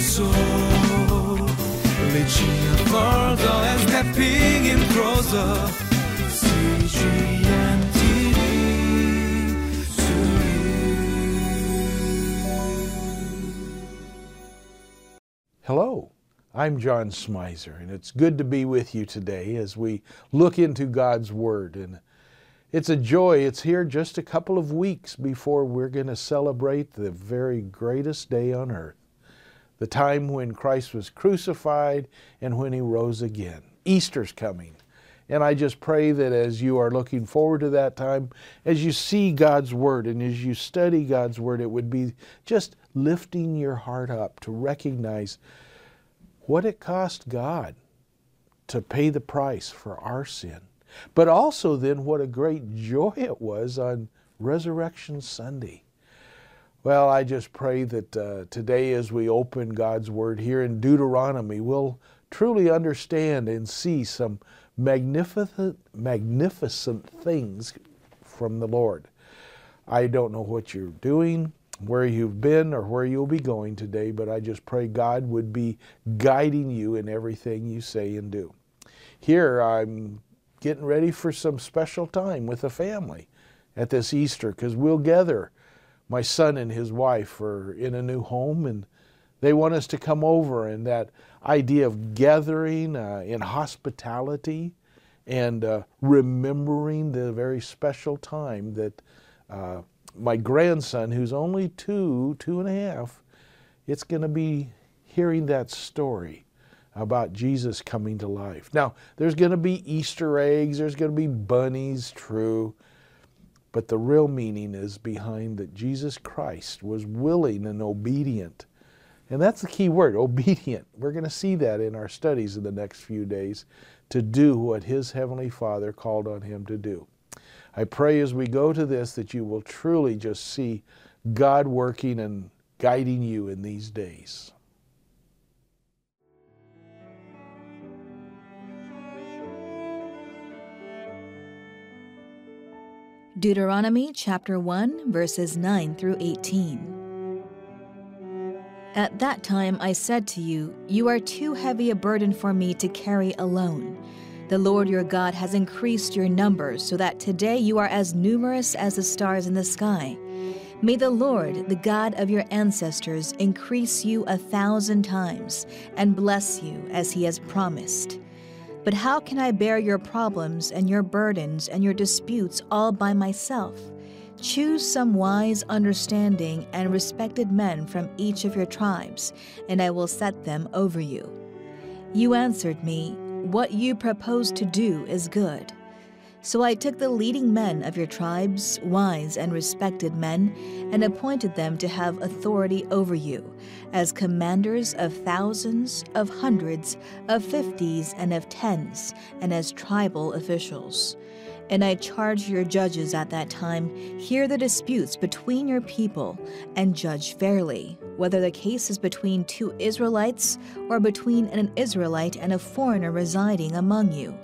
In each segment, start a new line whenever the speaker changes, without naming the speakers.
soul. Reaching further and stepping in closer. CGN
Hello, I'm John Smizer, and it's good to be with you today as we look into God's Word. And it's a joy. It's here just a couple of weeks before we're going to celebrate the very greatest day on earth the time when Christ was crucified and when he rose again. Easter's coming. And I just pray that as you are looking forward to that time, as you see God's Word and as you study God's Word, it would be just lifting your heart up to recognize what it cost God to pay the price for our sin. But also, then, what a great joy it was on Resurrection Sunday. Well, I just pray that uh, today, as we open God's Word here in Deuteronomy, we'll truly understand and see some magnificent, magnificent things from the Lord. I don't know what you're doing, where you've been, or where you'll be going today, but I just pray God would be guiding you in everything you say and do. Here, I'm getting ready for some special time with the family at this Easter because we'll gather. My son and his wife are in a new home, and they want us to come over, and that idea of gathering uh, in hospitality and uh, remembering the very special time that uh, my grandson, who's only two, two and a half, it's going to be hearing that story about Jesus coming to life. Now, there's going to be Easter eggs, there's going to be bunnies, true, but the real meaning is behind that Jesus Christ was willing and obedient and that's the key word obedient. We're going to see that in our studies in the next few days to do what his heavenly Father called on him to do. I pray as we go to this that you will truly just see God working and guiding you in these days.
Deuteronomy chapter 1, verses 9 through 18. At that time I said to you, You are too heavy a burden for me to carry alone. The Lord your God has increased your numbers so that today you are as numerous as the stars in the sky. May the Lord, the God of your ancestors, increase you a thousand times and bless you as he has promised. But how can I bear your problems and your burdens and your disputes all by myself? Choose some wise, understanding, and respected men from each of your tribes, and I will set them over you. You answered me, What you propose to do is good. So I took the leading men of your tribes, wise and respected men, and appointed them to have authority over you, as commanders of thousands, of hundreds, of fifties, and of tens, and as tribal officials. And I charged your judges at that time hear the disputes between your people and judge fairly, whether the case is between two Israelites or between an Israelite and a foreigner residing among you.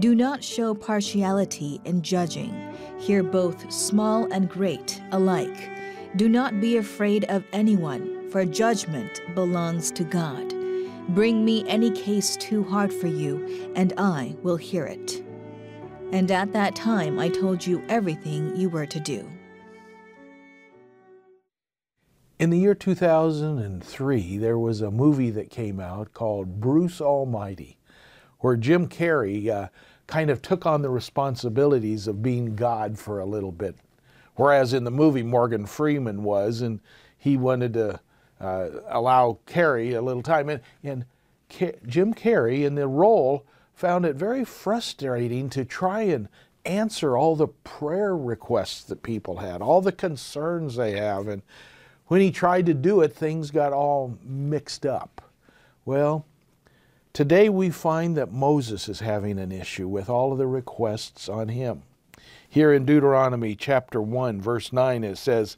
Do not show partiality in judging. Hear both small and great alike. Do not be afraid of anyone, for judgment belongs to God. Bring me any case too hard for you, and I will hear it and at that time I told you everything you were to do.
In the year 2003, there was a movie that came out called Bruce Almighty, where Jim Carrey uh, kind of took on the responsibilities of being God for a little bit. Whereas in the movie, Morgan Freeman was, and he wanted to uh, allow Carrey a little time. And, and Jim Carrey, in the role, found it very frustrating to try and answer all the prayer requests that people had, all the concerns they have. And when he tried to do it, things got all mixed up. Well, today we find that Moses is having an issue with all of the requests on him. Here in Deuteronomy chapter 1, verse 9, it says,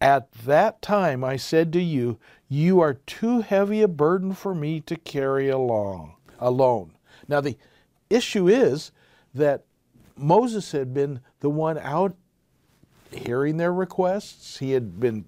At that time I said to you, You are too heavy a burden for me to carry along alone. Now, the issue is that Moses had been the one out hearing their requests. He had been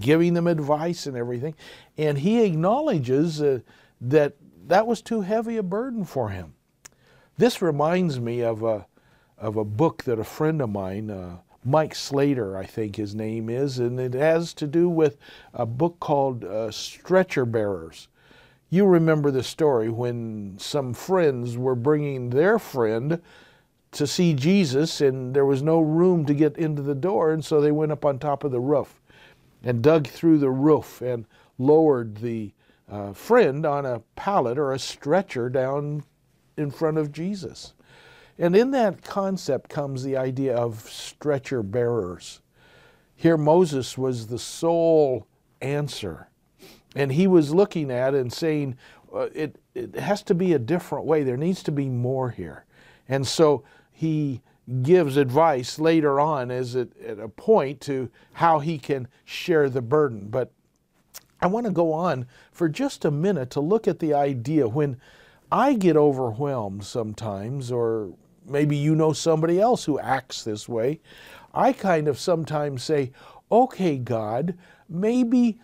giving them advice and everything. And he acknowledges uh, that that was too heavy a burden for him. This reminds me of a, of a book that a friend of mine, uh, Mike Slater, I think his name is, and it has to do with a book called uh, Stretcher Bearers. You remember the story when some friends were bringing their friend to see Jesus, and there was no room to get into the door, and so they went up on top of the roof and dug through the roof and lowered the uh, friend on a pallet or a stretcher down in front of Jesus. And in that concept comes the idea of stretcher bearers. Here, Moses was the sole answer. And he was looking at and saying, uh, it, it has to be a different way. There needs to be more here. And so he gives advice later on as at a point to how he can share the burden. But I want to go on for just a minute to look at the idea when I get overwhelmed sometimes, or maybe you know somebody else who acts this way. I kind of sometimes say, okay, God, maybe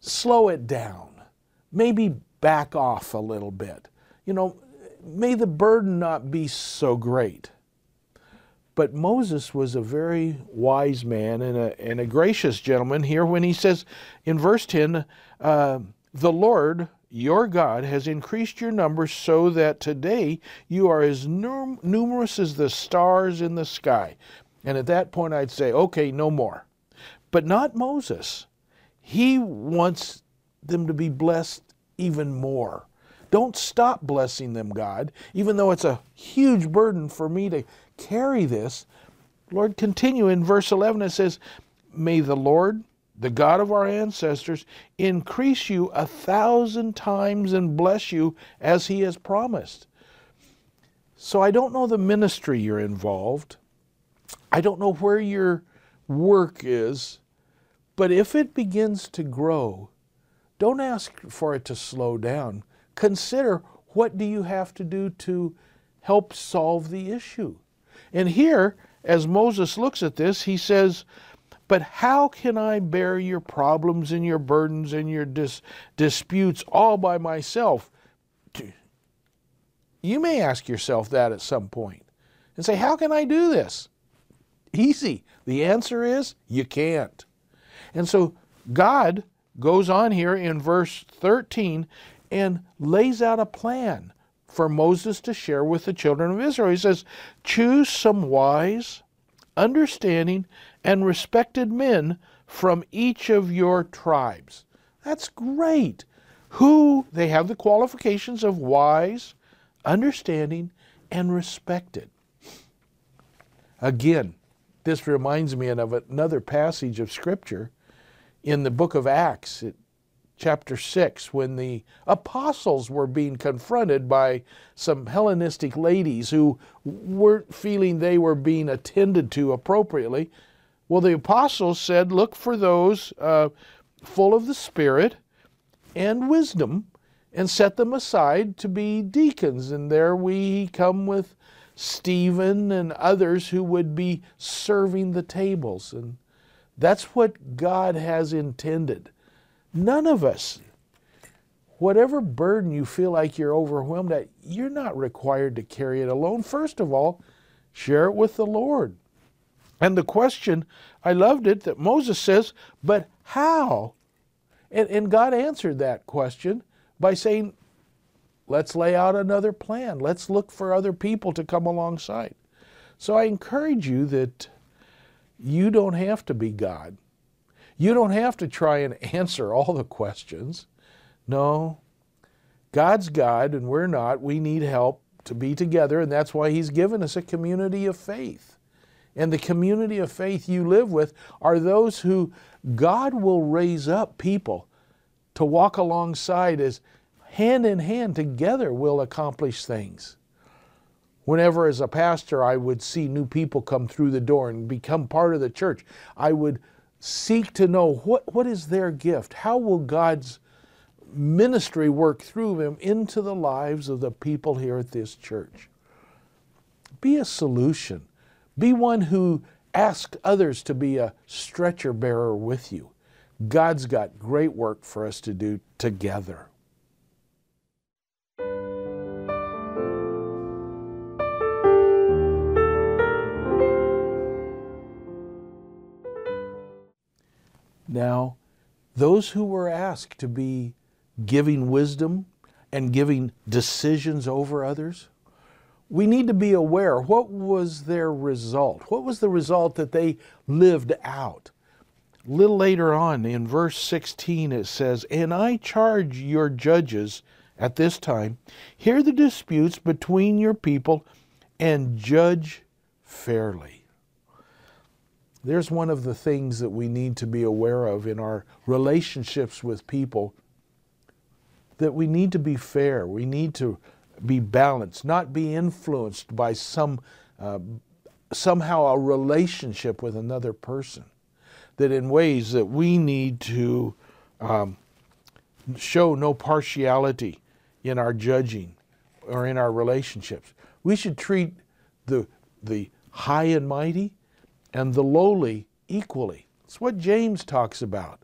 slow it down. Maybe back off a little bit. You know, may the burden not be so great. But Moses was a very wise man and a, and a gracious gentleman here when he says in verse 10, uh, The Lord your God has increased your numbers so that today you are as num- numerous as the stars in the sky. And at that point, I'd say, okay, no more. But not Moses. He wants them to be blessed even more. Don't stop blessing them, God, even though it's a huge burden for me to carry this. Lord, continue in verse 11. It says, May the Lord, the God of our ancestors, increase you a thousand times and bless you as he has promised. So I don't know the ministry you're involved. I don't know where your work is. But if it begins to grow, don't ask for it to slow down. Consider what do you have to do to help solve the issue. And here, as Moses looks at this, he says, But how can I bear your problems and your burdens and your dis- disputes all by myself? You may ask yourself that at some point and say, How can I do this? Easy. The answer is you can't. And so God goes on here in verse 13 and lays out a plan for Moses to share with the children of Israel. He says, Choose some wise, understanding, and respected men from each of your tribes. That's great. Who they have the qualifications of wise, understanding, and respected. Again, this reminds me of another passage of Scripture in the book of Acts. It chapter 6 when the apostles were being confronted by some Hellenistic ladies who weren't feeling they were being attended to appropriately. Well, the apostles said, Look for those uh, full of the Spirit and wisdom and set them aside to be deacons. And there we come with Stephen and others who would be serving the tables. And that's what God has intended None of us, whatever burden you feel like you're overwhelmed at, you're not required to carry it alone. First of all, share it with the Lord. And the question, I loved it that Moses says, but how? And, and God answered that question by saying, let's lay out another plan. Let's look for other people to come alongside. So I encourage you that you don't have to be God. You don't have to try and answer all the questions. No, God's God and we're not. We need help to be together, and that's why He's given us a community of faith. And the community of faith you live with are those who God will raise up people to walk alongside as hand in hand together will accomplish things. Whenever, as a pastor, I would see new people come through the door and become part of the church, I would seek to know what, what is their gift? How will God's ministry work through them into the lives of the people here at this church? Be a solution. Be one who asks others to be a stretcher bearer with you. God's got great work for us to do together. Now, those who were asked to be giving wisdom and giving decisions over others, we need to be aware what was their result? What was the result that they lived out? A little later on in verse 16 it says, And I charge your judges at this time, hear the disputes between your people and judge fairly. There's one of the things that we need to be aware of in our relationships with people that we need to be fair. We need to be balanced, not be influenced by some uh, somehow a relationship with another person. That in ways that we need to um, show no partiality in our judging or in our relationships. We should treat the the high and mighty and the lowly equally. It's what James talks about.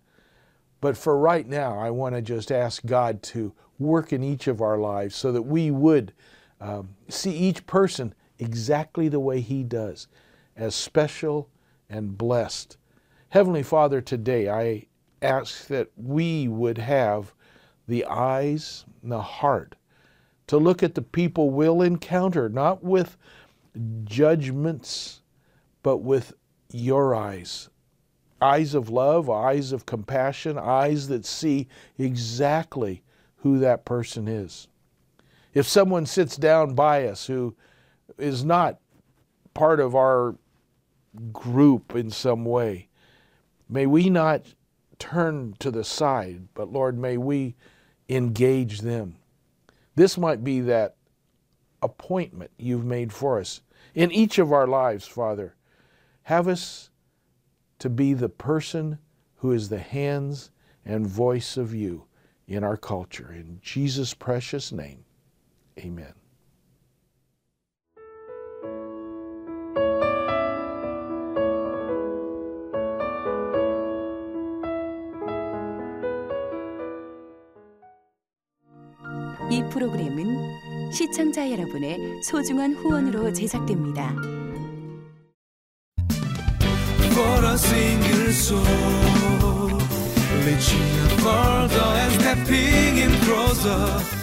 But for right now, I want to just ask God to work in each of our lives so that we would um, see each person exactly the way He does, as special and blessed. Heavenly Father, today I ask that we would have the eyes and the heart to look at the people we'll encounter, not with judgments but with your eyes eyes of love, eyes of compassion, eyes that see exactly who that person is. If someone sits down by us who is not part of our group in some way, may we not turn to the side, but Lord, may we engage them. This might be that appointment you've made for us in each of our lives, Father. Have us to be the person who is the hands and voice of you in our culture. In Jesus' precious name, amen.
이 프로그램은 시청자 여러분의 소중한 후원으로 제작됩니다.
Soul. Reaching further and stepping in closer.